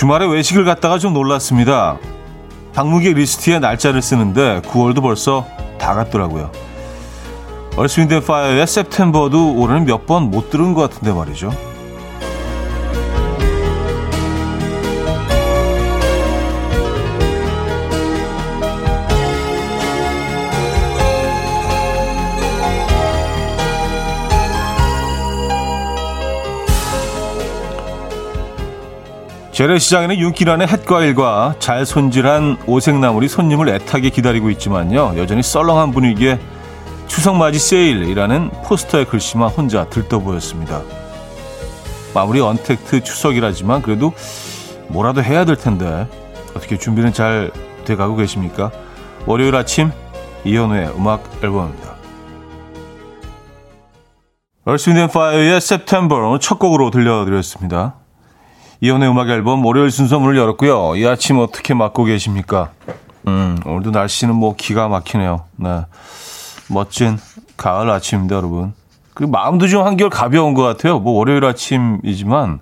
주말에 외식을 갔다가 좀 놀랐습니다. 방문객 리스트에 날짜를 쓰는데 9월도 벌써 다 갔더라고요. Earth Wind Fire의 September도 올해는 몇 번 못 들은 것 같은데 말이죠. 재래시장에는 윤기란의 햇과일과 잘 손질한 오색나물이 손님을 애타게 기다리고 있지만요. 여전히 썰렁한 분위기에 추석맞이 세일이라는 포스터의 글씨만 혼자 들떠 보였습니다. 마무리 언택트 추석이라지만 그래도 뭐라도 해야 될 텐데 어떻게 준비는 잘 돼가고 계십니까? 월요일 아침 이현우의 음악 앨범입니다. Earth Wind Fire의 September 오늘 첫 곡으로 들려드렸습니다. 이현우의 음악 앨범 월요일 순서 문을 열었고요. 이 아침 어떻게 맞고 계십니까? 음, 오늘도 날씨는 뭐 기가 막히네요. 네. 멋진 가을 아침입니다, 여러분. 그리고 마음도 좀 한결 가벼운 것 같아요. 뭐 월요일 아침이지만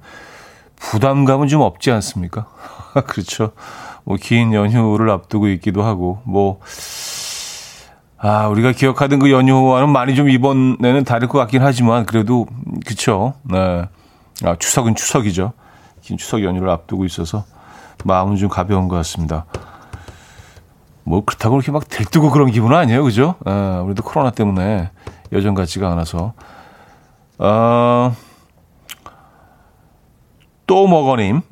부담감은 좀 없지 않습니까? 그렇죠. 뭐 긴 연휴를 앞두고 있기도 하고 뭐 아, 우리가 기억하던 그 연휴와는 많이 좀 이번에는 다를 것 같긴 하지만 그래도 그쵸. 네. 아, 추석은 추석이죠. 긴 추석 연휴를 앞두고 있어서 마음은 좀 가벼운 것 같습니다. 뭐 그렇다고 그렇게 막 들뜨고 그런 기분은 아니에요, 그죠? 아, 우리도 코로나 때문에 여전 같지가 않아서. 어, 또 먹어님,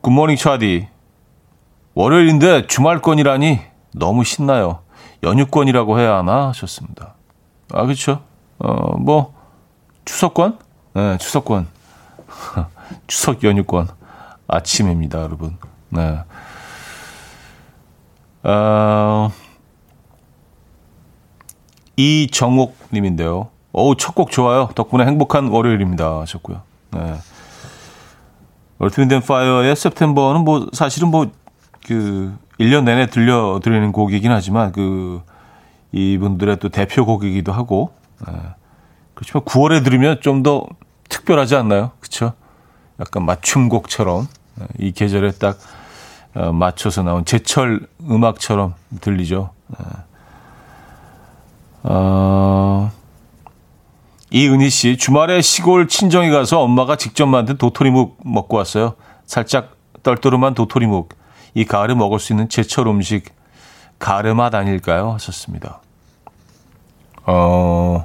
굿모닝 차디. 월요일인데 주말권이라니 너무 신나요. 연휴권이라고 해야 하나 하셨습니다. 아, 그렇죠. 어, 뭐 추석권? 네, 추석권. 추석 연휴권 아침입니다, 여러분. 네. 어, 이정옥 님인데요. 오, 첫곡 좋아요. 덕분에 행복한 월요일입니다. 하셨고요. 네. 얼트윈드 파이어의 September는 뭐 사실은 뭐 그 1년 내내 들려드리는 곡이긴 하지만 그 이분들의 또 대표곡이기도 하고 네. 그렇지만 9월에 들으면 좀 더 특별하지 않나요? 그렇죠? 약간 맞춤곡처럼 이 계절에 딱 어, 맞춰서 나온 제철 음악처럼 들리죠. 어, 이은희 씨, 주말에 시골 친정에 가서 엄마가 직접 만든 도토리묵 먹고 왔어요. 살짝 떨떠름한 도토리묵. 이 가을에 먹을 수 있는 제철 음식, 가을의 맛 아닐까요? 하셨습니다. 어,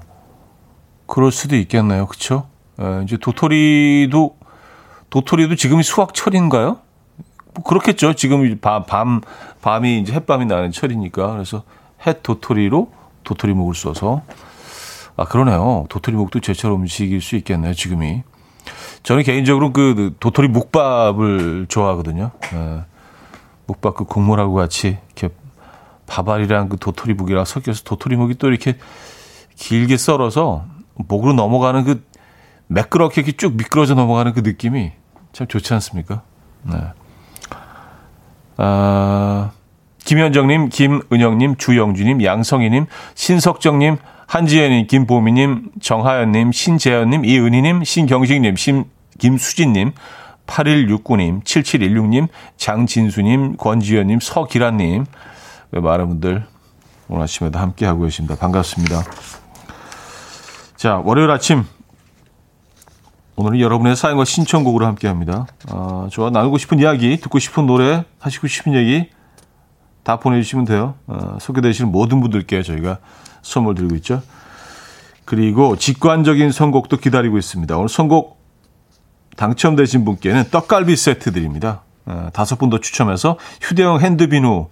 그럴 수도 있겠네요. 그쵸? 에, 이제 도토리도 도토리도 지금이 수확 철인가요? 뭐 그렇겠죠. 지금 밤, 밤, 밤이 이제 햇밤이 나는 철이니까. 그래서 햇 도토리로 도토리묵을 써서. 아, 그러네요. 도토리묵도 제철 음식일 수 있겠네요. 지금이. 저는 개인적으로 그 도토리 묵밥을 좋아하거든요. 예. 묵밥 그 국물하고 같이 이렇게 밥알이랑 그 도토리묵이랑 섞여서 도토리묵이 또 이렇게 길게 썰어서 목으로 넘어가는 그 매끄럽게 이렇게 쭉 미끄러져 넘어가는 그 느낌이 참 좋지 않습니까? 네. 아, 김현정님, 김은영님, 주영주님, 양성희님, 신석정님, 한지혜님, 김보미님, 정하연님, 신재현님, 이은희님, 신경식님, 신, 김수진님, 8169님, 7716님, 장진수님, 권지현님, 서기란님, 많은 분들 오늘 아침에도 함께하고 계십니다. 반갑습니다. 자, 월요일 아침 오늘은 여러분의 사연과 신청곡으로 함께합니다. 어, 저와 나누고 싶은 이야기, 듣고 싶은 노래, 하시고 싶은 얘기 다 보내주시면 돼요. 어, 소개되시는 모든 분들께 저희가 선물 드리고 있죠. 그리고 직관적인 선곡도 기다리고 있습니다. 오늘 선곡 당첨되신 분께는 떡갈비 세트 드립니다. 어, 다섯 분 더 추첨해서 휴대용 핸드비누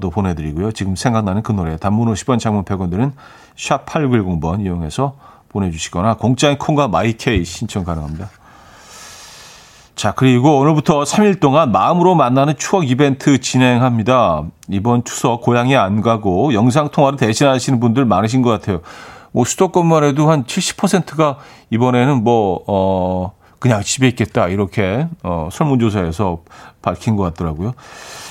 도 보내드리고요. 지금 생각나는 그 노래 단문 50원 장문 100원 드는 샵 8910번 이용해서 보내주시거나 공짜인 콩과 마이케이 신청 가능합니다. 자, 그리고 오늘부터 3일 동안 마음으로 만나는 추억 이벤트 진행합니다. 이번 추석 고향에 안 가고 영상통화를 대신하시는 분들 많으신 것 같아요. 뭐 수도권만 해도 한 70%가 이번에는 뭐, 어, 그냥 집에 있겠다. 이렇게, 어, 설문조사에서 밝힌 것 같더라고요.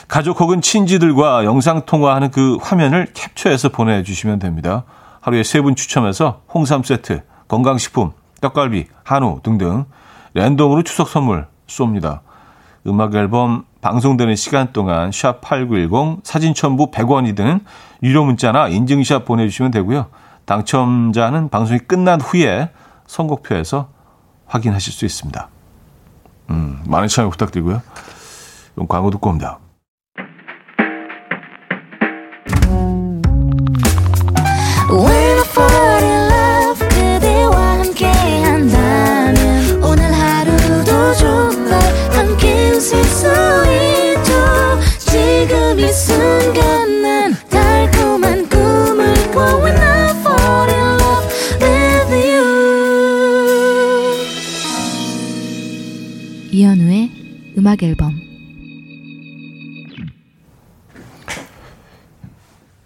가족 혹은 친지들과 영상통화하는 그 화면을 캡처해서 보내주시면 됩니다. 하루에 세 분 추첨해서 홍삼 세트, 건강식품, 떡갈비, 한우 등등 랜덤으로 추석 선물 쏩니다. 음악 앨범 방송되는 시간 동안 샵 8910 사진 첨부 100원이 드는 유료 문자나 인증샷 보내주시면 되고요. 당첨자는 방송이 끝난 후에 선곡표에서 확인하실 수 있습니다. 음, 많은 참여 부탁드리고요. 그럼 광고 듣고 옵니다. 음악 앨범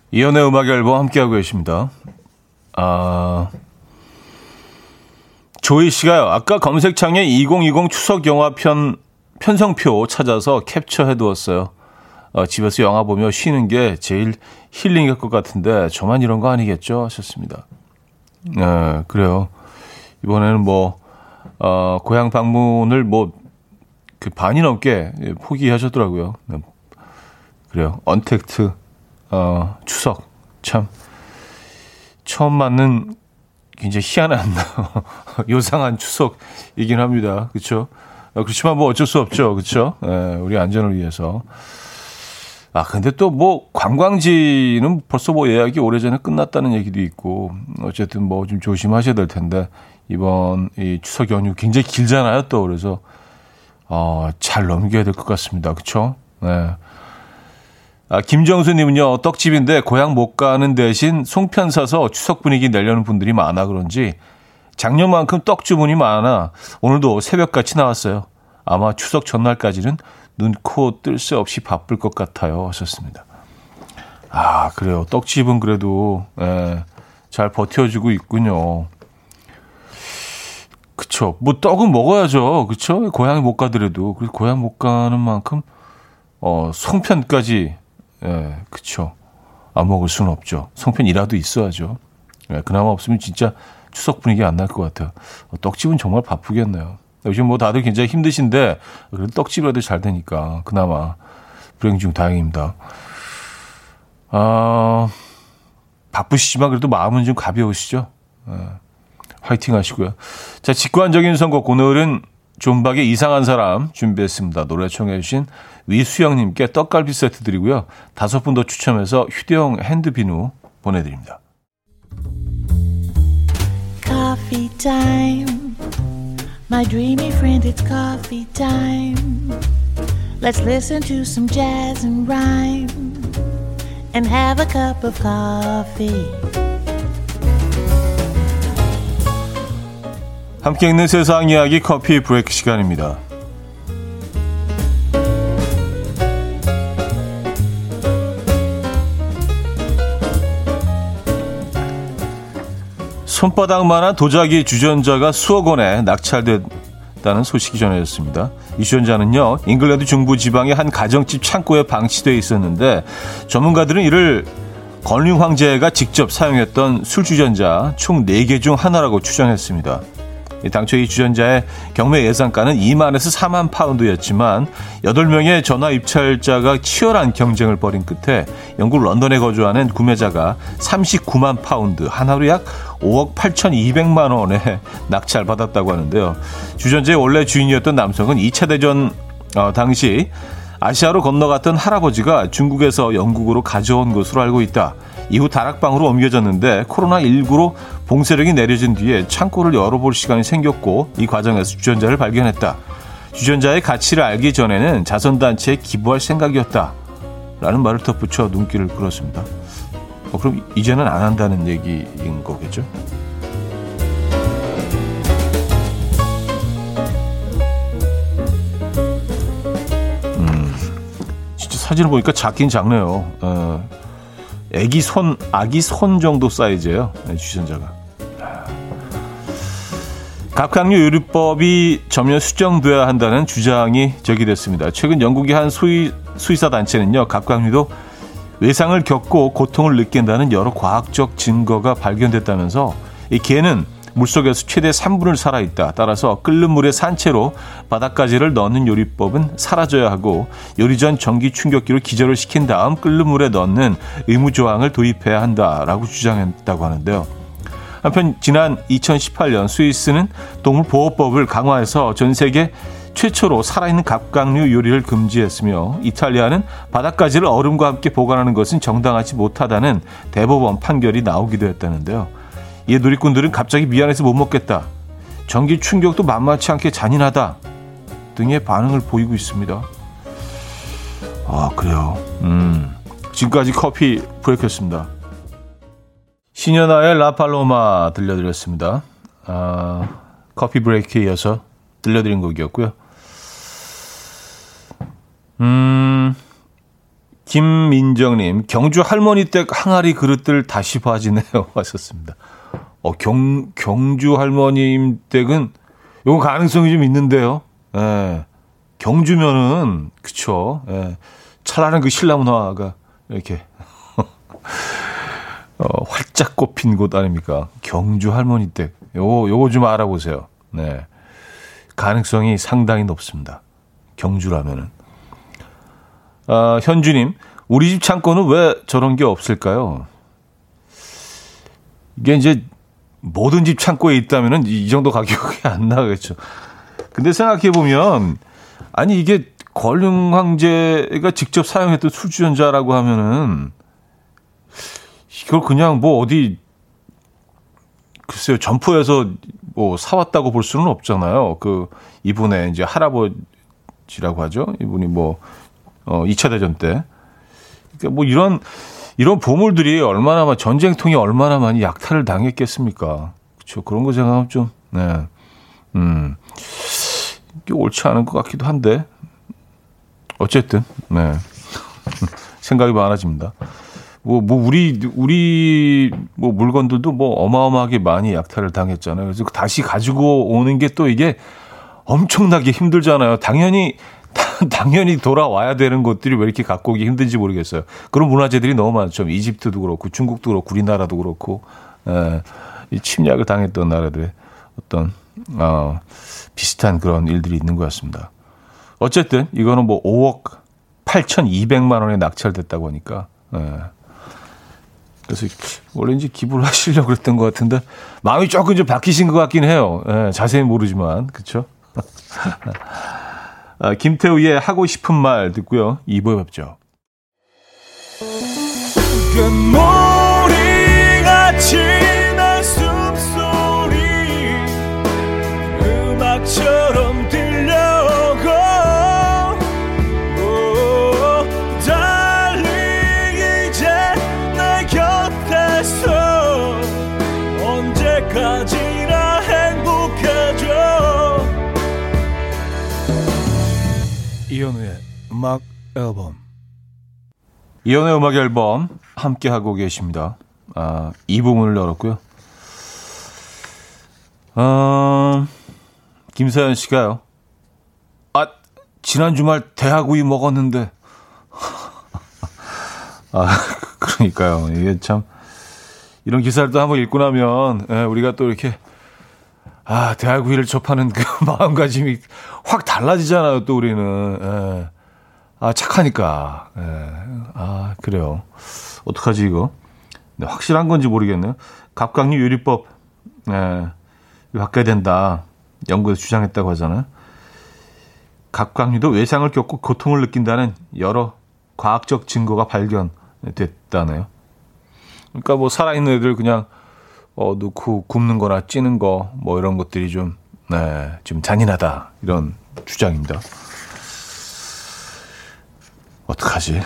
이연의 음악 앨범 함께하고 계십니다. 아, 조이 씨가요. 아까 검색창에 2020 추석 영화편 편성표 찾아서 캡처해 두었어요. 어, 집에서 영화 보며 쉬는 게 제일 힐링일 것 같은데 저만 이런 거 아니겠죠? 하셨습니다. 네, 그래요. 이번에는 뭐 어, 고향 방문을 뭐 그 반이 넘게 포기하셨더라고요. 네. 그래요. 언택트 어, 추석 참 처음 맞는 굉장히 희한한 요상한 추석이긴 합니다. 그렇죠? 그렇지만 뭐 어쩔 수 없죠. 그렇죠? 네, 우리 안전을 위해서. 아, 근데 또 뭐 관광지는 벌써 뭐 예약이 오래전에 끝났다는 얘기도 있고 어쨌든 뭐 좀 조심하셔야 될 텐데 이번 이 추석 연휴 굉장히 길잖아요. 또 그래서 어, 잘 넘겨야 될 것 같습니다. 그쵸? 네. 아, 김정수님은요, 떡집인데 고향 못 가는 대신 송편 사서 추석 분위기 내려는 분들이 많아 그런지 작년만큼 떡 주문이 많아 오늘도 새벽같이 나왔어요. 아마 추석 전날까지는 눈, 코 뜰 새 없이 바쁠 것 같아요. 하셨습니다. 아, 그래요. 떡집은 그래도, 예, 잘 버텨주고 있군요. 그쵸. 뭐 떡은 먹어야죠. 그쵸. 고향에 못 가더라도. 그래서 고향 못 가는 만큼, 어, 송편까지, 예, 그쵸. 안 먹을 수는 없죠. 송편이라도 있어야죠. 예, 그나마 없으면 진짜 추석 분위기 안 날 것 같아요. 어, 떡집은 정말 바쁘겠네요. 요즘 뭐 다들 굉장히 힘드신데, 그래도 떡집이라도 잘 되니까, 그나마 불행 중 다행입니다. 아, 바쁘시지만 그래도 마음은 좀 가벼우시죠? 예. 화이팅 하시고요. 자, 직관적인 선곡. 오늘은 존박의 이상한 사람 준비했습니다. 노래 청해주신 위수영님께 떡갈비 세트 드리고요. 다섯 분 더 추첨해서 휴대용 핸드비누 보내드립니다. Coffee time. My dreamy friend, it's coffee time. Let's listen to some jazz and rhyme and have a cup of coffee. 함께 있는 세상 이야기 커피 브레이크 시간입니다. 손바닥만한 도자기 주전자가 수억 원에 낙찰됐다는 소식이 전해졌습니다. 이 주전자는요, 잉글랜드 중부 지방의 한 가정집 창고에 방치되어 있었는데 전문가들은 이를 건륭 황제가 직접 사용했던 술 주전자 총 4개 중 하나라고 추정했습니다. 당초 이 주전자의 경매 예상가는 2만에서 4만 파운드였지만 8명의 전화 입찰자가 치열한 경쟁을 벌인 끝에 영국 런던에 거주하는 구매자가 39만 파운드, 한화로 약 5억 8,200만 원에 낙찰 받았다고 하는데요. 주전자의 원래 주인이었던 남성은 2차 대전 어, 당시 아시아로 건너갔던 할아버지가 중국에서 영국으로 가져온 것으로 알고 있다. 이후 다락방으로 옮겨졌는데 코로나19로 봉쇄령이 내려진 뒤에 창고를 열어볼 시간이 생겼고 이 과정에서 주전자를 발견했다. 주전자의 가치를 알기 전에는 자선단체에 기부할 생각이었다. 라는 말을 덧붙여 눈길을 끌었습니다. 어, 그럼 이제는 안 한다는 얘기인 거겠죠? 음, 진짜 사진을 보니까 작긴 작네요. 어, 애기 손, 아기 손 정도 사이즈예요. 네, 주전자가. 각각류 의료법이 전면 수정돼야 한다는 주장이 제기됐습니다. 최근 영국의 한 수의, 수의사 단체는요, 각각류도 외상을 겪고 고통을 느낀다는 여러 과학적 증거가 발견됐다면서 이 개는 물속에서 최대 3분을 살아있다. 따라서 끓는 물에 산 채로 바닥가지를 넣는 요리법은 사라져야 하고 요리 전 전기 충격기로 기절을 시킨 다음 끓는 물에 넣는 의무 조항을 도입해야 한다라고 주장했다고 하는데요. 한편 지난 2018년 스위스는 동물 보호법을 강화해서 전 세계 최초로 살아있는 갑각류 요리를 금지했으며 이탈리아는 바닥가지를 얼음과 함께 보관하는 것은 정당하지 못하다는 대법원 판결이 나오기도 했다는데요. 이에 누리꾼들은 갑자기 미안해서 못 먹겠다. 전기 충격도 만만치 않게 잔인하다. 등의 반응을 보이고 있습니다. 아, 그래요. 음. 지금까지 커피 브레이크였습니다. 신현아의 라팔로마 들려드렸습니다. 아, 커피 브레이크에 이어서 들려드린 곡이었고요. 음, 김민정님, 경주 할머니 댁 항아리 그릇들 다시 봐지네요. 하셨습니다. 어, 경, 경주 할머님 댁은 요거 가능성이 좀 있는데요. 예. 경주면은, 그쵸. 예. 찰나는 그 신라문화가 이렇게, 어, 활짝 꽃핀 곳 아닙니까? 경주 할머니 댁. 요거, 요거 좀 알아보세요. 네. 가능성이 상당히 높습니다. 경주라면은. 아, 현주님, 우리 집 창고는 왜 저런 게 없을까요? 이게 이제 모든 집 창고에 있다면은 이 정도 가격이 안 나가겠죠. 근데 생각해 보면 아니 이게 권룡 황제가 직접 사용했던 수주전자라고 하면은 이걸 그냥 뭐 어디 글쎄요 점포에서 뭐 사왔다고 볼 수는 없잖아요. 그 이분의 이제 할아버지라고 하죠. 이분이 뭐 어, 2차 대전 때. 그러니까 뭐 이런, 이런 보물들이 얼마나, 많, 전쟁통이 얼마나 많이 약탈을 당했겠습니까. 그렇죠. 그런 거 생각하면 좀, 네. 음. 이게 옳지 않은 것 같기도 한데. 어쨌든, 네. 생각이 많아집니다. 뭐, 뭐, 우리, 우리, 뭐, 물건들도 뭐, 어마어마하게 많이 약탈을 당했잖아요. 그래서 다시 가지고 오는 게 또 이게 엄청나게 힘들잖아요. 당연히 당연히 돌아와야 되는 것들이 왜 이렇게 갖고 오기 힘든지 모르겠어요. 그런 문화재들이 너무 많죠. 이집트도 그렇고 중국도 그렇고 우리나라도 그렇고 에, 이 침략을 당했던 나라들의 어떤 어, 비슷한 그런 일들이 있는 것 같습니다. 어쨌든 이거는 뭐 5억 8,200만 원에 낙찰됐다고 하니까 에. 그래서 원래 이제 기부를 하시려고 그랬던 것 같은데 마음이 조금 좀 바뀌신 것 같긴 해요. 에, 자세히 모르지만 그렇죠. 아, 김태우의 하고 싶은 말 듣고요. 2부에 뵙죠. 금 이현우의 음악 앨범. 이현우의 음악 앨범 함께 하고 계십니다. 아, 이 부분을 열었고요. 어, 김사연 씨가요. 아, 지난 주말 대하구이 먹었는데. 아, 그러니까요. 이게 참 이런 기사를 또 한번 읽고 나면 예, 우리가 또 이렇게 아, 대하구이를 접하는 그 마음가짐이 확 달라지잖아요, 또 우리는. 예. 아, 착하니까. 예. 아, 그래요. 어떡하지, 이거? 네, 확실한 건지 모르겠네요. 갑각류 요리법, 예. 바뀌어야 된다. 연구에서 주장했다고 하잖아요. 갑각류도 외상을 겪고 고통을 느낀다는 여러 과학적 증거가 발견됐다네요. 그러니까 뭐 살아있는 애들 그냥 어, 넣고 굽는 거나 찌는 거, 뭐 이런 것들이 좀, 네, 좀 잔인하다. 이런 주장입니다. 어떡하지?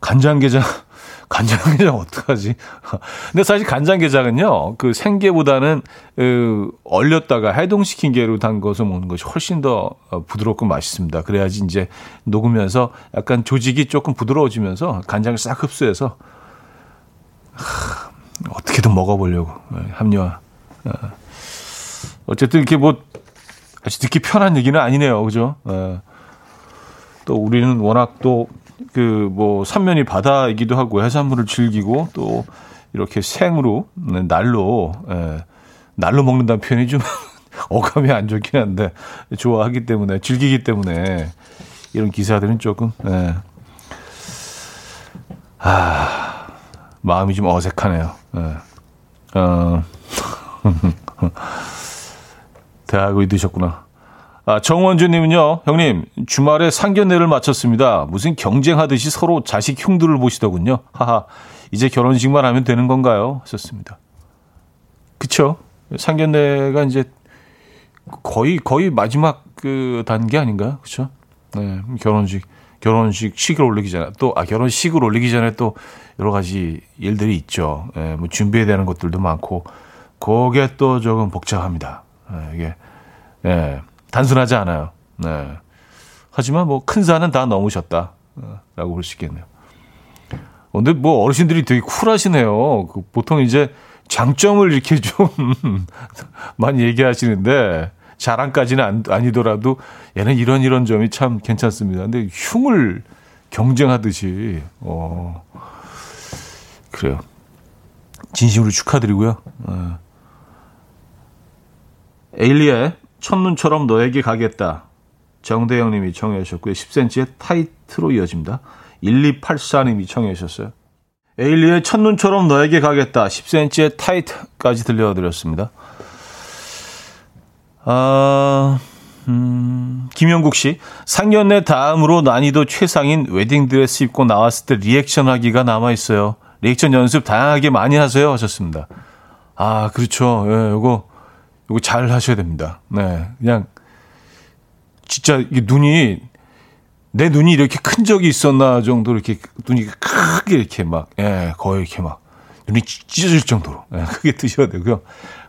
간장게장, 간장게장 어떡하지? 근데 사실 간장게장은요, 그 생게보다는, 그, 얼렸다가 해동시킨 게로 담궈서 먹는 것이 훨씬 더 부드럽고 맛있습니다. 그래야지 이제 녹으면서 약간 조직이 조금 부드러워지면서 간장을 싹 흡수해서, 하, 어떻게든 먹어보려고 네, 합리화. 어. 어쨌든 이렇게 뭐 아주 듣기 편한 얘기는 아니네요, 그죠? 예. 또 우리는 워낙 또 그 뭐 삼면이 바다이기도 하고 해산물을 즐기고 또 이렇게 생으로 네, 날로 예, 날로 먹는다는 표현이 좀 어감이 안 좋긴 한데 좋아하기 때문에 즐기기 때문에 이런 기사들은 조금 예. 아 마음이 좀 어색하네요. 예. 어. 대학을 드셨구나. 아, 정원주님은요, 형님, 주말에 상견례를 마쳤습니다. 무슨 경쟁하듯이 서로 자식 흉들을 보시더군요. 하하, 이제 결혼식만 하면 되는 건가요? 하셨습니다. 그쵸? 상견례가 이제 거의, 거의 마지막 그 단계 아닌가요? 그쵸? 네, 결혼식, 결혼식 식을 올리기 전에, 또, 아, 결혼식을 올리기 전에 또 여러 가지 일들이 있죠. 예, 뭐 준비해야 되는 것들도 많고, 그게 또 조금 복잡합니다. 예, 이게, 예, 단순하지 않아요. 네. 하지만 뭐 큰 산은 다 넘으셨다. 라고 볼 수 있겠네요. 근데 뭐 어르신들이 되게 쿨하시네요. 그 보통 이제 장점을 이렇게 좀 많이 얘기하시는데 자랑까지는 아니더라도 얘는 이런 이런 점이 참 괜찮습니다. 근데 흉을 경쟁하듯이 어 그래요. 진심으로 축하드리고요. 어. 에일리의 첫눈처럼 너에게 가겠다. 정대영 님이 청해 주셨고요. 10cm의 타이트로 이어집니다. 1284 님이 청해 주셨어요. 에일리의 첫눈처럼 너에게 가겠다. 10cm의 Tight까지 들려드렸습니다. 아, 음, 김영국 씨. 상견례 다음으로 난이도 최상인 웨딩드레스 입고 나왔을 때 리액션 하기가 남아있어요. 리액션 연습 다양하게 많이 하세요. 하셨습니다. 아, 그렇죠. 예, 요거 이거 잘 하셔야 됩니다. 네. 그냥, 진짜 이게 눈이, 내 눈이 이렇게 큰 적이 있었나 정도로 이렇게 눈이 크게 이렇게 막, 예, 거의 이렇게 막, 눈이 찢어질 정도로, 예, 크게 뜨셔야 되고요.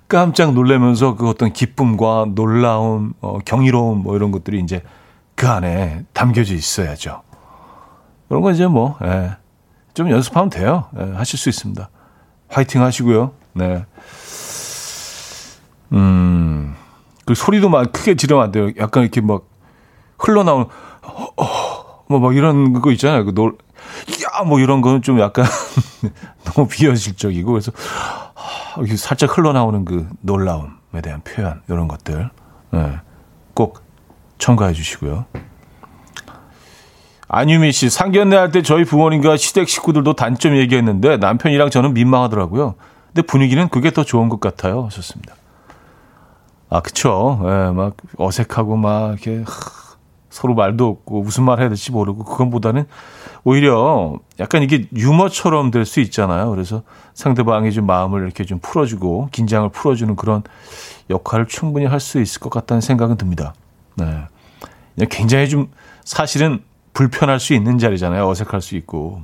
깜짝 놀라면서 그 어떤 기쁨과 놀라움, 어, 경이로움 뭐 이런 것들이 이제 그 안에 담겨져 있어야죠. 그런 거 이제 뭐, 예, 좀 연습하면 돼요. 예, 하실 수 있습니다. 화이팅 하시고요. 네. 음, 그 소리도 막 크게 지르면 안 돼요. 약간 이렇게 막 흘러나오는, 어, 어, 뭐, 막 이런 거 있잖아요. 그 놀, 야, 뭐 이런 거는 좀 약간 너무 비현실적이고, 그래서 살짝 흘러나오는 그 놀라움에 대한 표현, 이런 것들, 네, 꼭 첨가해 주시고요. 안유미 씨, 상견례 할 때 저희 부모님과 시댁 식구들도 단점 얘기했는데 남편이랑 저는 민망하더라고요. 근데 분위기는 그게 더 좋은 것 같아요. 하셨습니다. 아, 그쵸. 예, 막 어색하고 막 이렇게 서로 말도 없고 무슨 말 해야 될지 모르고 그것보다는 오히려 약간 이게 유머처럼 될 수 있잖아요. 그래서 상대방이 좀 마음을 이렇게 좀 풀어주고 긴장을 풀어주는 그런 역할을 충분히 할 수 있을 것 같다는 생각은 듭니다. 네. 굉장히 좀 사실은 불편할 수 있는 자리잖아요. 어색할 수 있고.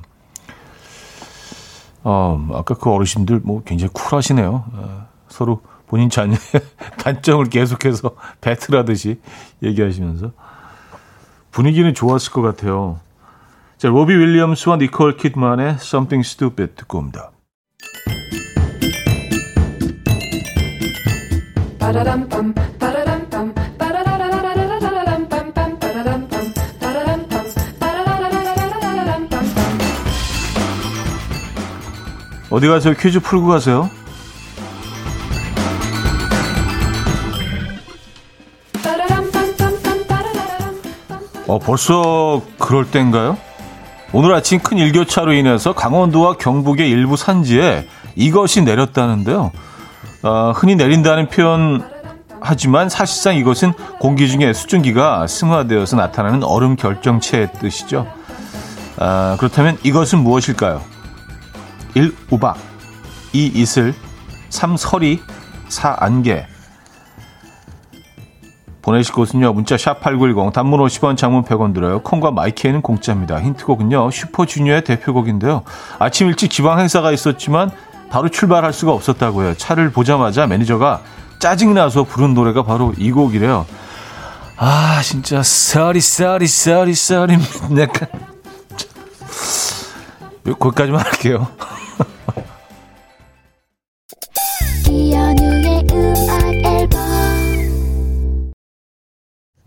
어, 아까 그 어르신들 뭐 굉장히 쿨하시네요. 어, 서로 본인 자녀의 단점을 계속해서 배틀하듯이 얘기하시면서 분위기는 좋았을 것 같아요. 자, 로비 윌리엄스와 니콜 키드만의 Something Stupid 듣고 옵니다. 어디 가세요? 퀴즈 풀고 가세요. 어, 벌써 그럴 땐가요? 오늘 아침 큰 일교차로 인해서 강원도와 경북의 일부 산지에 이것이 내렸다는데요. 어, 흔히 내린다는 표현 하지만 사실상 이것은 공기 중에 수증기가 승화되어서 나타나는 얼음 결정체의 뜻이죠. 아, 그렇다면 이것은 무엇일까요? 1. 우박 2. 이슬 3. 서리 4. 안개 보내실 곳은요. 문자 샵8910 단문 50원 장문 100원 들어요. 콩과 my K는 공짜입니다. 힌트곡은요. 슈퍼주니어의 대표곡인데요. 아침 일찍 지방 행사가 있었지만 바로 출발할 수가 없었다고요. 차를 보자마자 매니저가 짜증나서 부른 노래가 바로 이 곡이래요. 아 진짜 sorry sorry sorry sorry 약간 거기까지만 할게요.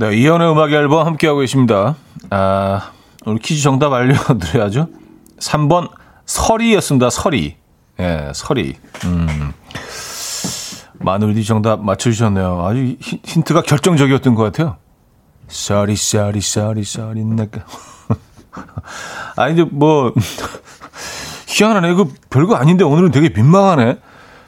네, 이현우의 음악 앨범 함께하고 계십니다. 아, 오늘 퀴즈 정답 알려드려야죠. 3번 서리였습니다. 서리. 예, 서리. 음. 마누리디 정답 맞춰주셨네요. 아주 힌트가 결정적이었던 것 같아요. Sorry, sorry, sorry, sorry, 내가. 아니, 이제 뭐, 희한하네. 이거 별거 아닌데 오늘은 되게 민망하네.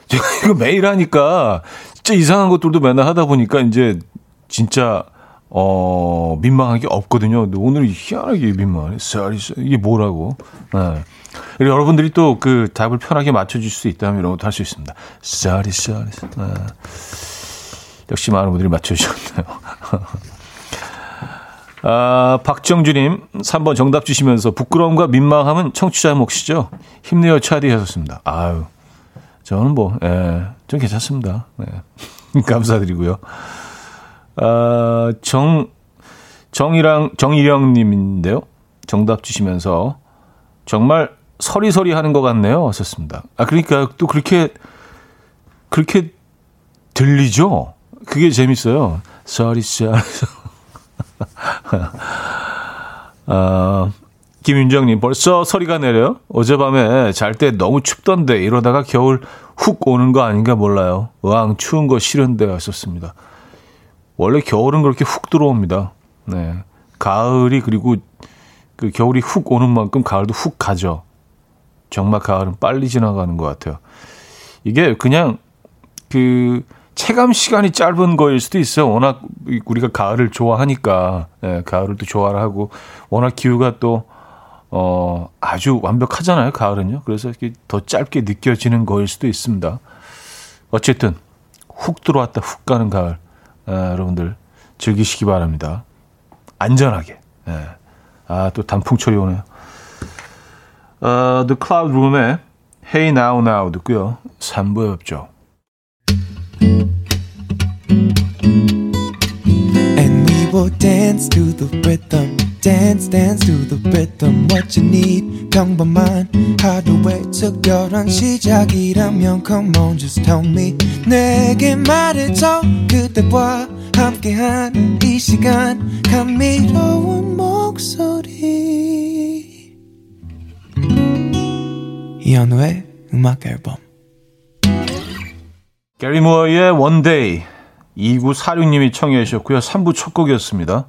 제가 이거 매일 하니까 진짜 이상한 것들도 맨날 하다 보니까 이제 진짜 어 민망한 게 없거든요. 근데 오늘 희한하게 민망하네. Sorry. 이게 뭐라고. 네. 여러분들이 또 그 답을 편하게 맞춰줄 수 있다면 이런 것도 할 수 있습니다. Sorry, sorry. 네. 역시 많은 분들이 맞춰주셨네요. 아, 박정주님, 3번 정답 주시면서 부끄러움과 민망함은 청취자의 몫이죠. 힘내요, 차디 하셨습니다. 아유, 저는 뭐, 예, 좀 괜찮습니다. 네. 감사드리고요. 아, 정, 정이랑, 정일영님인데요. 정답 주시면서 정말 서리서리 하는 것 같네요. 하셨습니다. 아, 그러니까 또 그렇게, 그렇게 들리죠? 그게 재밌어요. 서리서리. 어, 김윤정님, 벌써 서리가 내려요? 어젯밤에 잘 때 너무 춥던데 이러다가 겨울 훅 오는 거 아닌가 몰라요. 으앙, 추운 거 싫은데 하셨습니다. 원래 겨울은 그렇게 훅 들어옵니다. 네. 가을이 그리고 그 겨울이 훅 오는 만큼 가을도 훅 가죠. 정말 가을은 빨리 지나가는 것 같아요. 이게 그냥 그 체감 시간이 짧은 거일 수도 있어요. 워낙 우리가 가을을 좋아하니까, 예, 가을을 또 좋아하고, 워낙 기후가 또, 어, 아주 완벽하잖아요, 가을은요. 그래서 이렇게 더 짧게 느껴지는 거일 수도 있습니다. 어쨌든, 훅 들어왔다, 훅 가는 가을. 예, 여러분들 즐기시기 바랍니다. 안전하게. 예. 아, 또 단풍철이 오네요. 어, The Cloud Room의 Hey Now Now 듣고요. 3부에 뵙죠. will dance to the rhythm. Dance, dance to the rhythm. What you need, 평범한 하루의 특별한 시작이라면 Come on, just tell me. 내게 말해줘. 그대와 함께한 이 시간. 감미로운 목소리. 이현우의 음악 앨범. 게리 무어의 Day. 2946님이 청해 주셨고요. 3부 첫 곡이었습니다.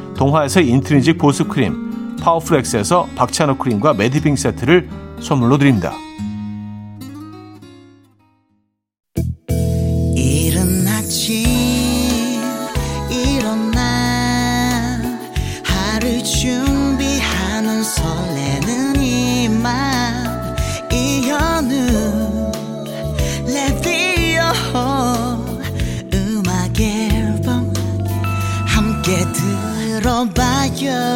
동화에서 인트리직 보습크림 파워플렉스에서 박찬호 크림과 매디빙 세트를 선물로 드립니다.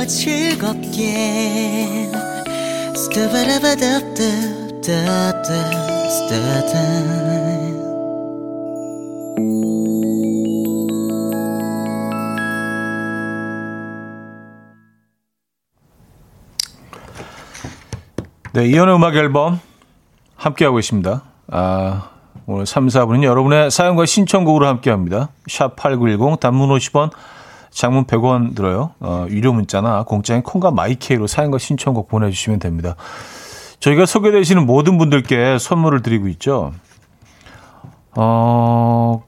즐겁게 네, 이현의 음악 앨범 함께하고 있습니다. 아, 오늘 3, 4분은 여러분의 사연과 신청곡으로 함께합니다. 샵 8910 단문 50원 장문 100원 들어요. 어, 유료 문자나 공짜인 콩과 마이케이로 사연과 신청곡 보내주시면 됩니다. 저희가 소개되시는 모든 분들께 선물을 드리고 있죠. 어,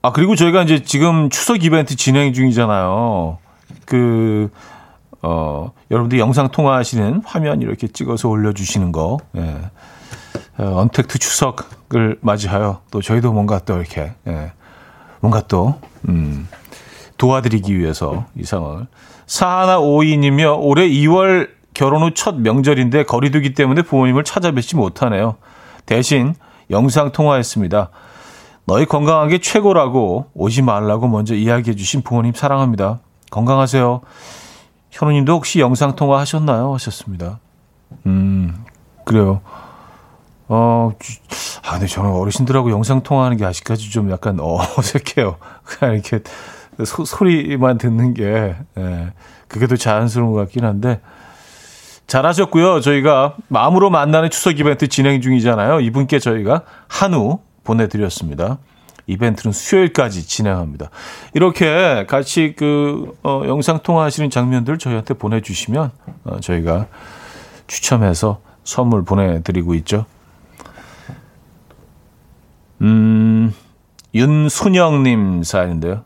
아, 그리고 저희가 이제 지금 추석 이벤트 진행 중이잖아요. 그, 어, 여러분들 영상 통화하시는 화면 이렇게 찍어서 올려주시는 거. 예. 어, 언택트 추석을 맞이하여 또 저희도 뭔가 또 이렇게, 예. 뭔가 또, 음, 도와드리기 위해서 이 상황을. 사하나 오이님이요. 올해 2월 결혼 후 첫 명절인데 거리두기 때문에 부모님을 찾아뵙지 못하네요. 대신 영상 통화했습니다. 너희 건강한 게 최고라고 오지 말라고 먼저 이야기해 주신 부모님 사랑합니다. 건강하세요. 현우님도 혹시 영상 통화 하셨나요? 하셨습니다. 음, 그래요. 어, 아, 근데 저는 어르신들하고 영상 통화하는 게 아직까지 좀 약간 어색해요. 그냥 이렇게 소, 소리만 듣는 게, 예, 그게 더 자연스러운 것 같긴 한데, 잘하셨고요. 저희가 마음으로 만나는 추석 이벤트 진행 중이잖아요. 이분께 저희가 한우 보내드렸습니다. 이벤트는 수요일까지 진행합니다. 이렇게 같이 그 어, 영상 통화하시는 장면들 저희한테 보내주시면 어, 저희가 추첨해서 선물 보내드리고 있죠. 음, 윤순영님 사연인데요.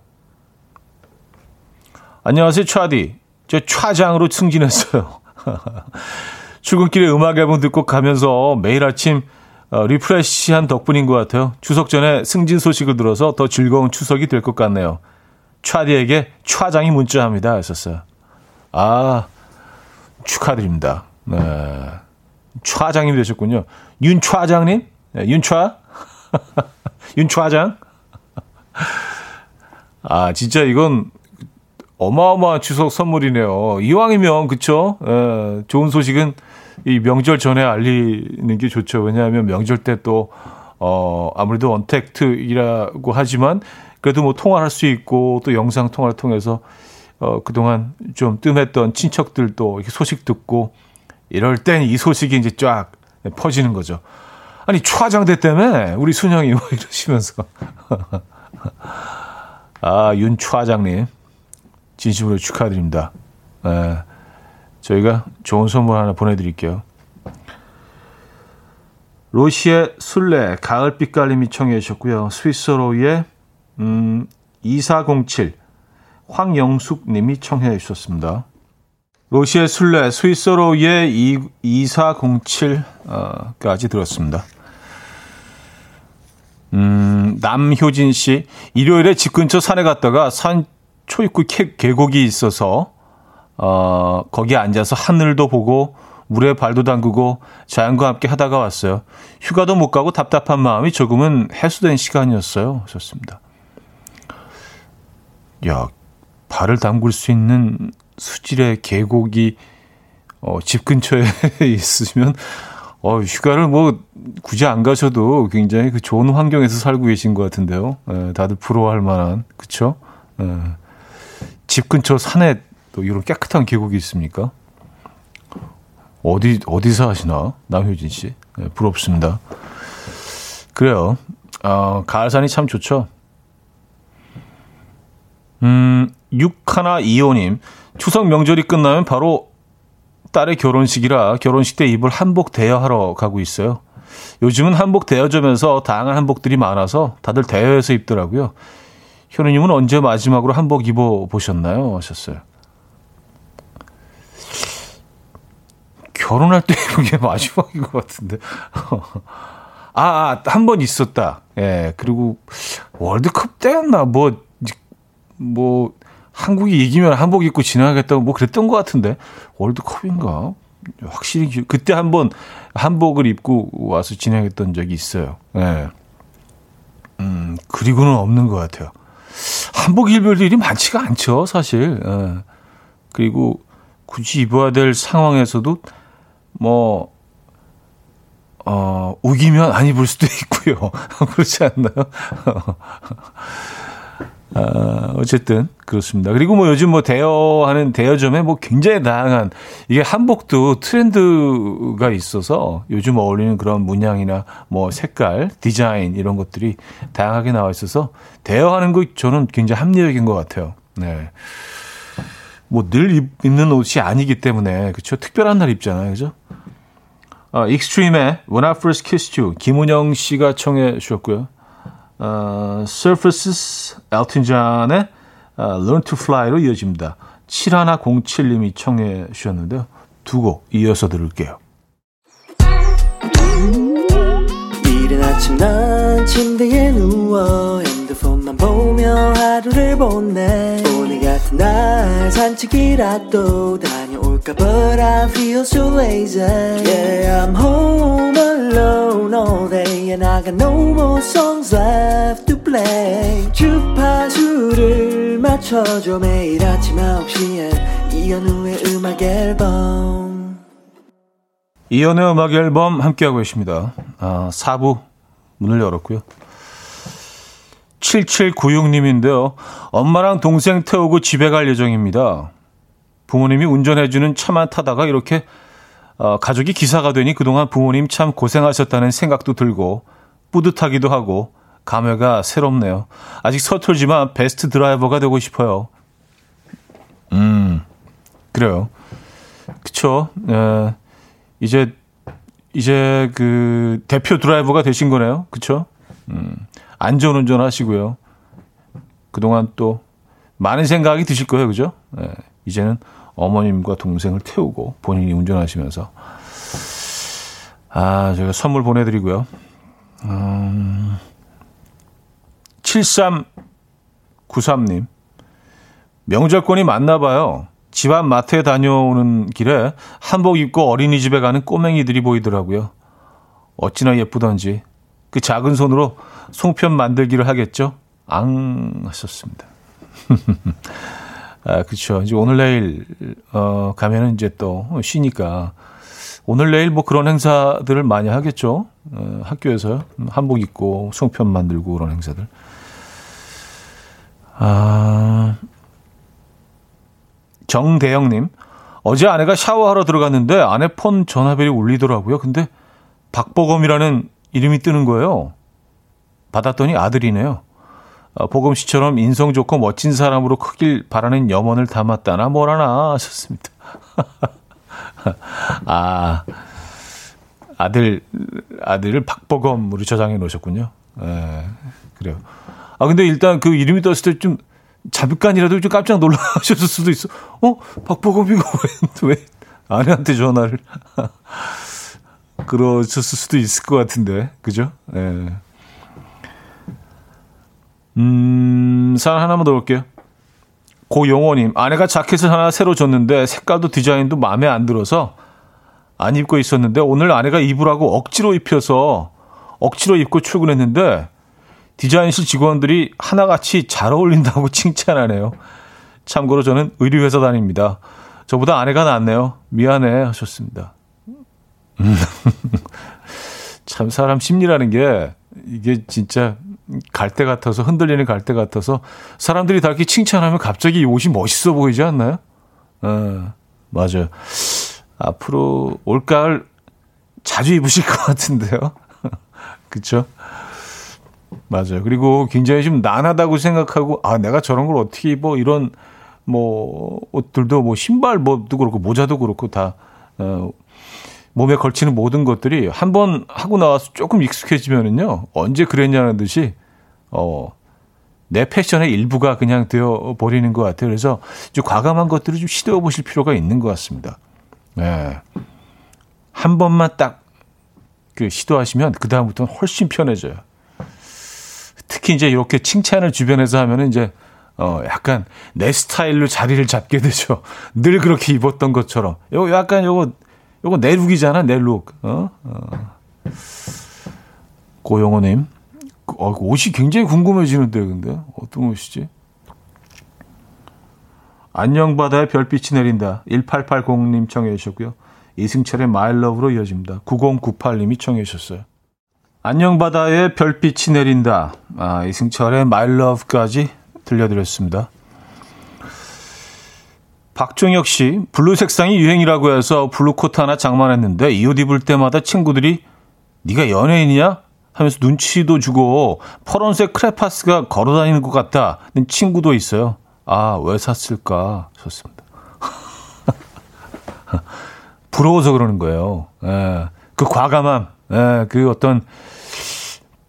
안녕하세요, 차디. 저 차장으로 승진했어요. 출근길에 음악 앨범 듣고 가면서 매일 아침 어, refresh한 덕분인 것 같아요. 추석 전에 승진 소식을 들어서 더 즐거운 추석이 될 것 같네요. 차디에게 차장이 문자합니다. 했었어요. 아, 축하드립니다. 네. 차장님 되셨군요. 윤 차장님? 네, 윤차? 윤 차장? 아, 진짜 이건 어마어마한 추석 선물이네요. 이왕이면 그쵸? 에, 좋은 소식은 이 명절 전에 알리는 게 좋죠. 왜냐하면 명절 때 또 어, 아무래도 언택트이라고 하지만 그래도 뭐 통화를 할수 있고 또 영상 통화를 통해서 어, 그동안 좀 뜸했던 친척들도 이렇게 소식 듣고 이럴 땐 이 소식이 이제 쫙 퍼지는 거죠. 아니, 초화장대 때문에 우리 순영이 뭐 이러시면서. 아, 윤 초화장님. 진심으로 축하드립니다. 네, 저희가 좋은 선물 하나 보내드릴게요. 로시의 술래, 가을빛 깔림이 청해 주셨고요. 스위스로의 음, 2407, 황영숙 님이 청해 주셨습니다. 로시의 술래, 스위스로의 2407까지 들었습니다. 음, 남효진 씨, 일요일에 집 근처 산에 갔다가 산 초입구 계곡이 있어서 어, 거기에 앉아서 하늘도 보고 물에 발도 담그고 자연과 함께 하다가 왔어요. 휴가도 못 가고 답답한 마음이 조금은 해소된 시간이었어요. 좋습니다. 야, 발을 담글 수 있는 수질의 계곡이 어, 집 근처에 있으면 어, 휴가를 뭐 굳이 안 가셔도 굉장히 그 좋은 환경에서 살고 계신 것 같은데요. 에, 다들 부러워할 만한 그렇죠? 집 근처 산에 또 이런 깨끗한 계곡이 있습니까? 어디 어디서 하시나 남효진 씨 네, 부럽습니다. 그래요. 어, 가을산이 참 좋죠. 음, 6125님, 추석 명절이 끝나면 바로 딸의 결혼식이라 결혼식 때 입을 한복 대여하러 가고 있어요. 요즘은 한복 대여점에서 다양한 한복들이 많아서 다들 대여해서 입더라고요. 현우님은 언제 마지막으로 한복 입어 보셨나요? 하셨어요. 결혼할 때 입은 게 마지막인 것 같은데. 아, 아 한 번 있었다. 예, 그리고 월드컵 때였나, 뭐, 뭐, 한국이 이기면 한복 입고 지나가겠다고 뭐 그랬던 것 같은데. 월드컵인가? 확실히, 그때 한 번 한복을 입고 와서 지나갔던 적이 있어요. 예. 음, 그리고는 없는 것 같아요. 한복 입을 일이 많지가 않죠, 사실. 예. 그리고 굳이 입어야 될 상황에서도 뭐, 어, 우기면 안 입을 수도 있고요. 그렇지 않나요? 아, 어쨌든 그렇습니다. 그리고 뭐 요즘 뭐 대여하는 대여점에 뭐 굉장히 다양한 이게 한복도 트렌드가 있어서 요즘 어울리는 그런 문양이나 뭐 색깔, 디자인 이런 것들이 다양하게 나와 있어서 대여하는 거 저는 굉장히 합리적인 것 같아요. 네. 뭐 늘 입는 옷이 아니기 때문에 그렇죠. 특별한 날 입잖아요, 그죠? 아, 익스트림의 When I First Kissed You 김은영 씨가 청해 주셨고요. 어, Surfaces, 엘튼 존의 어, Learn to Fly로 이어집니다. 7107님이 청해 주셨는데요. 두 곡 이어서 들을게요. 이른 아침 난 침대에 누워 핸드폰만 보며 하루를 보내 오늘 같은 날 산책이라도 다녀 올까 But I feel so lazy Yeah I'm home alone all day And I got no more songs left to play 주파수를 맞춰줘 매일 아침 9시에 이현우의 음악 앨범 이연의 음악 앨범 함께하고 계십니다. 아, 4부 문을 열었고요. 7796님인데요. 엄마랑 동생 태우고 집에 갈 예정입니다. 부모님이 운전해주는 차만 타다가 이렇게 어, 가족이 기사가 되니 그동안 부모님 참 고생하셨다는 생각도 들고 뿌듯하기도 하고 감회가 새롭네요. 아직 서툴지만 베스트 드라이버가 되고 싶어요. 음, 그래요. 그쵸. 에, 이제 이제 그 대표 드라이버가 되신 거네요. 그렇죠? 음. 안전 운전 하시고요. 그동안 또 많은 생각이 드실 거예요. 그죠? 네. 이제는 어머님과 동생을 태우고 본인이 운전하시면서 아, 제가 선물 보내 드리고요. 음. 7393님. 명절권이 맞나 봐요. 집안 마트에 다녀오는 길에 한복 입고 어린이집에 가는 꼬맹이들이 보이더라고요. 어찌나 예쁘던지 그 작은 손으로 송편 만들기를 하겠죠? 앙 하셨습니다. 아, 그렇죠. 이제 오늘 내일 어 가면은 이제 또 쉬니까 오늘 내일 뭐 그런 행사들을 많이 하겠죠. 어, 학교에서 한복 입고 송편 만들고 그런 행사들. 아 정대영님, 어제 아내가 샤워하러 들어갔는데 아내 폰 전화벨이 울리더라고요. 근데 박보검이라는 이름이 뜨는 거예요. 받았더니 아들이네요. 어, 보검 씨처럼 인성 좋고 멋진 사람으로 크길 바라는 염원을 담았다나 뭐라나 하셨습니다. 아, 아들, 아들을 박보검으로 저장해 놓으셨군요. 예, 그래요. 아, 근데 일단 그 이름이 떴을 때 좀 잠깐이라도 좀 깜짝 놀라셨을 수도 있어. 어? 박보검이가 왜, 왜 아내한테 전화를. 그러셨을 수도 있을 것 같은데. 그죠? 예. 네. 음, 사연 하나만 더 볼게요. 고용호님, 아내가 자켓을 하나 새로 줬는데 색깔도 디자인도 마음에 안 들어서 안 입고 있었는데 오늘 아내가 입으라고 억지로 입혀서 억지로 입고 출근했는데 디자인실 직원들이 하나같이 잘 어울린다고 칭찬하네요. 참고로 저는 의류회사 다닙니다. 저보다 아내가 낫네요. 미안해 하셨습니다. 참 사람 심리라는 게 이게 진짜 갈대 같아서 흔들리는 갈대 같아서 사람들이 다 이렇게 칭찬하면 갑자기 옷이 멋있어 보이지 않나요? 어, 맞아요. 앞으로 올가을 자주 입으실 것 같은데요. 그쵸? 맞아요. 그리고 굉장히 좀 난하다고 생각하고 아 내가 저런 걸 어떻게 입어 이런 뭐 옷들도 뭐 신발 뭐도 그렇고 모자도 그렇고 다 어, 몸에 걸치는 모든 것들이 한번 하고 나와서 조금 익숙해지면은요 언제 그랬냐는 듯이 어. 내 패션의 일부가 그냥 되어 버리는 것 같아요. 그래서 좀 과감한 것들을 좀 시도해 보실 필요가 있는 것 같습니다. 네. 한 번만 딱 그 시도하시면 그 다음부터는 훨씬 편해져요. 특히 이제 이렇게 칭찬을 주변에서 하면은 이제 어 약간 내 스타일로 자리를 잡게 되죠. 늘 그렇게 입었던 것처럼. 요 약간 요거 요거 내 룩이잖아, 내 룩. 어? 어. 고영호 님. 어, 옷이 굉장히 궁금해지는데 근데 어떤 옷이지? 안녕 바다에 별빛이 내린다. 1880님 청해 주셨고요. 이승철의 Love로 이어집니다. 9098님이 청해 주셨어요. 안녕 바다에 별빛이 내린다. 아, 이승철의 Love까지 들려드렸습니다. 박종혁 씨, 블루 색상이 유행이라고 해서 블루 코트 하나 장만했는데 이 옷 입을 때마다 친구들이 네가 연예인이냐? 하면서 눈치도 주고 파란색 크레파스가 걸어다니는 것 같다는 친구도 있어요. 아, 왜 샀을까? 좋습니다. 부러워서 그러는 거예요. 예, 그 과감함, 예, 그 어떤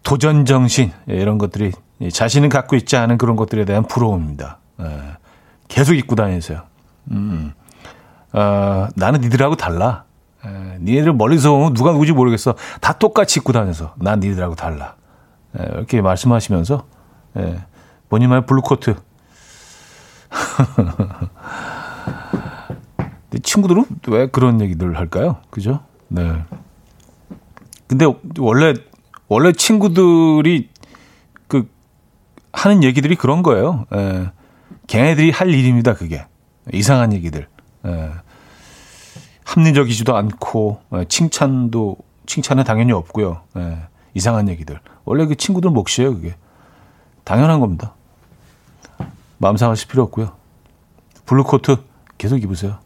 도전 정신 예, 이런 것들이 자신은 갖고 있지 않은 그런 것들에 대한 부러움입니다. 예, 계속 입고 다니세요. 음, 어, 나는 니들하고 달라. 예, 니네들 멀리서 보면 누가 누구지 모르겠어. 다 똑같이 입고 다녀서 난 니들하고 달라. 예, 이렇게 말씀하시면서 예, 본인만의 블루코트. 친구들은 왜 그런 얘기들 할까요? 그죠? 네. 근데 원래 원래 친구들이 그 하는 얘기들이 그런 거예요. 예. 걔네들이 할 일입니다. 그게 이상한 얘기들. 예. 합리적이지도 않고 예. 칭찬도 칭찬은 당연히 없고요. 예. 이상한 얘기들. 원래 그 친구들 몫이에요. 그게 당연한 겁니다. 마음 상하실 필요 없고요. 블루 코트 계속 입으세요.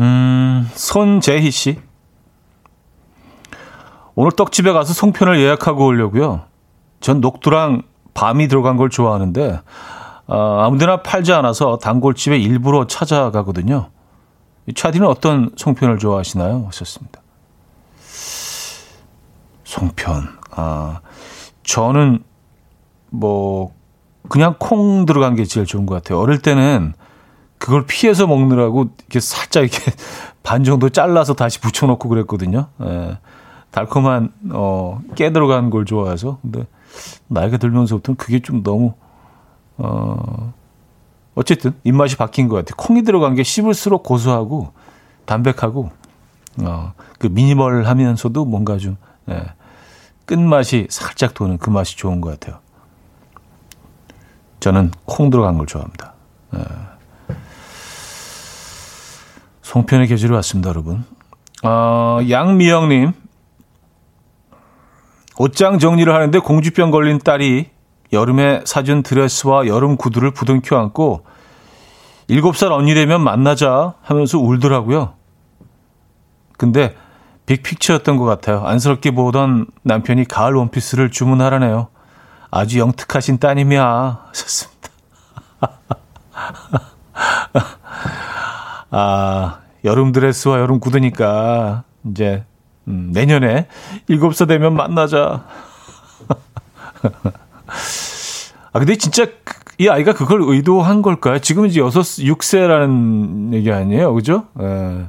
음, 손재희 씨. 오늘 떡집에 가서 송편을 예약하고 오려고요. 전 녹두랑 밤이 들어간 걸 좋아하는데 어, 아무데나 팔지 않아서 단골집에 일부러 찾아가거든요. 차디는 어떤 송편을 좋아하시나요? 하셨습니다. 송편. 아, 저는 뭐 그냥 콩 들어간 게 제일 좋은 것 같아요. 어릴 때는 그걸 피해서 먹느라고 이렇게 살짝 이렇게 반 정도 잘라서 다시 붙여놓고 그랬거든요. 예. 달콤한 어, 깨 들어간 걸 좋아해서 근데 나이가 들면서부터는 그게 좀 너무 어 어쨌든 입맛이 바뀐 것 같아요. 콩이 들어간 게 씹을수록 고소하고 담백하고 어 그 미니멀하면서도 뭔가 좀 예, 끝맛이 살짝 도는 그 맛이 좋은 것 같아요. 저는 콩 들어간 걸 좋아합니다. 예. 송편의 계절이 왔습니다, 여러분. 어, 양미영님, 옷장 정리를 하는데 공주병 걸린 딸이 여름에 사준 드레스와 여름 구두를 부둥켜 안고 7살 언니 되면 만나자 하면서 울더라고요. 근데 빅픽처였던 것 같아요. 안쓰럽게 보던 남편이 가을 원피스를 주문하라네요. 아주 영특하신 따님이야. 하셨습니다. 아, 여름 드레스와 여름 구두니까 이제 음, 내년에 일곱 살 되면 만나자. 아 근데 진짜 그, 이 아이가 그걸 의도한 걸까요? 지금 이제 여섯 6세라는 얘기 아니에요, 그죠? 예.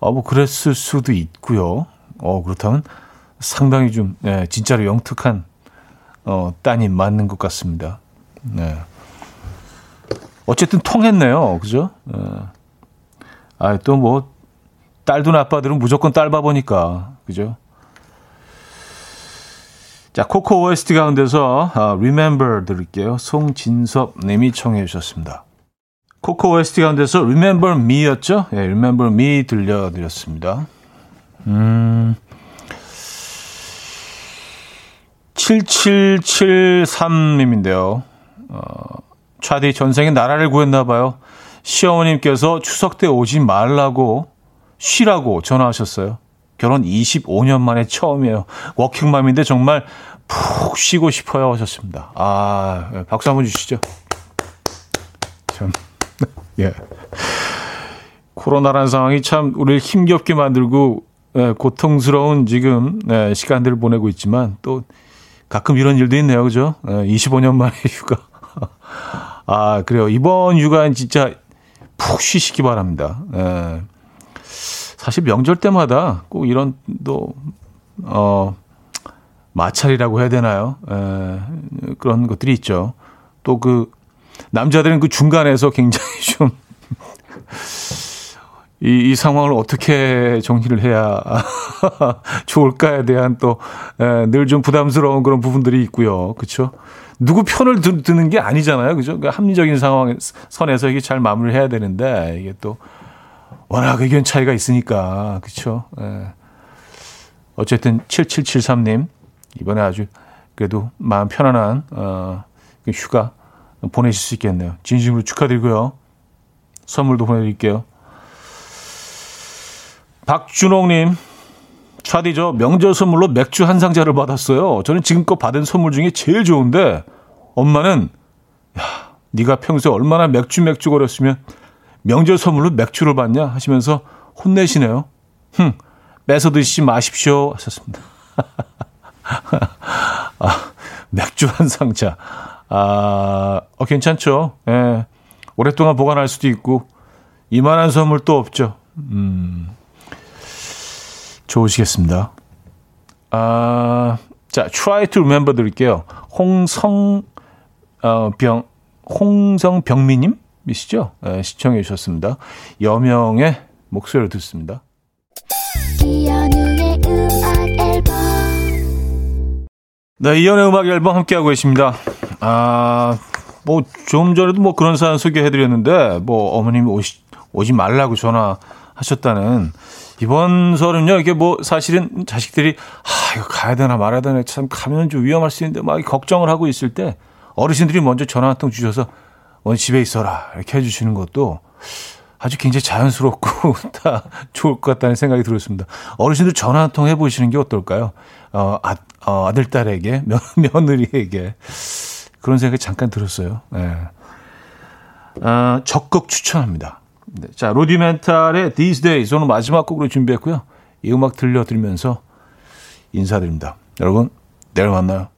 아 뭐 그랬을 수도 있고요. 어 그렇다면 상당히 좀 예, 진짜로 영특한 어 따님 맞는 것 같습니다. 네. 어쨌든 통했네요, 그죠? 예. 아 또 뭐 딸도 아빠들은 무조건 딸바 보니까 그죠? 자, 코코 OST 가운데서 아, Remember 들을게요. 송진섭 님이 청해 주셨습니다. 코코 OST 가운데서 Remember Me였죠? 예, Remember Me 들려드렸습니다. 음, 7773님인데요. 어, 차디 전생에 나라를 구했나 봐요. 시어머님께서 추석 때 오지 말라고 쉬라고 전화하셨어요. 결혼 25년 만에 처음이에요. 워킹맘인데 정말 푹 쉬고 싶어요 하셨습니다. 아, 예, 박수 한번 주시죠. 참, 예. 코로나라는 상황이 참 우리를 힘겹게 만들고 예, 고통스러운 지금 예, 시간들을 보내고 있지만 또 가끔 이런 일도 있네요. 그죠? 예, 25년 만에 휴가. 아, 그래요. 이번 휴가는 진짜 푹 쉬시기 바랍니다. 예. 사실 명절 때마다 꼭 이런 또, 어, 마찰이라고 해야 되나요? 에, 그런 것들이 있죠. 또 그, 남자들은 그 중간에서 굉장히 좀, 이, 이 상황을 어떻게 정리를 해야 좋을까에 대한 또 늘 좀 부담스러운 그런 부분들이 있고요. 그렇죠? 누구 편을 드, 드는 게 아니잖아요. 그죠? 그러니까 합리적인 상황 선에서 이게 잘 마무리를 해야 되는데 이게 또 워낙 의견 차이가 있으니까. 그렇죠? 예. 어쨌든 7773님 이번에 아주 그래도 마음 편안한 어, 그 휴가 보내실 수 있겠네요. 진심으로 축하드리고요. 선물도 보내드릴게요. 박준홍님, 차디 저 명절 선물로 맥주 한 상자를 받았어요. 저는 지금껏 받은 선물 중에 제일 좋은데 엄마는 야, 네가 평소에 얼마나 맥주 맥주 거렸으면 명절 선물로 맥주를 받냐 하시면서 혼내시네요. 흥, 뺏어 드시지 마십시오 하셨습니다. 아, 맥주 한 상자. 아, 어, 괜찮죠. 예. 오랫동안 보관할 수도 있고, 이만한 선물 또 없죠. 음, 좋으시겠습니다. 아, 자, try to remember 드릴게요. 홍성, 어, 병, 홍성병미님 이시죠? 예, 시청해 주셨습니다. 여명의 목소리를 듣습니다. 네, 이연의 음악 앨범 함께하고 계십니다. 아, 뭐, 좀 전에도 뭐 그런 사연 소개해드렸는데, 뭐, 어머님이 오시, 오지 말라고 전화하셨다는, 이번 설은요, 이게 뭐, 사실은 자식들이, 아, 이거 가야 되나 말아야 되나, 참, 가면 좀 위험할 수 있는데, 막 걱정을 하고 있을 때, 어르신들이 먼저 전화 한 통 주셔서, 오늘 집에 있어라, 이렇게 해주시는 것도, 아주 굉장히 자연스럽고 다 좋을 것 같다는 생각이 들었습니다. 어르신들 전화 한 통 해보시는 게 어떨까요? 어, 아, 어, 아들, 딸에게, 며, 며느리에게. 그런 생각이 잠깐 들었어요. 네. 아, 적극 추천합니다. 네. 자, 로디멘탈의 These Days 오늘 마지막 곡으로 준비했고요. 이 음악 들려드리면서 인사드립니다. 여러분, 내일 만나요.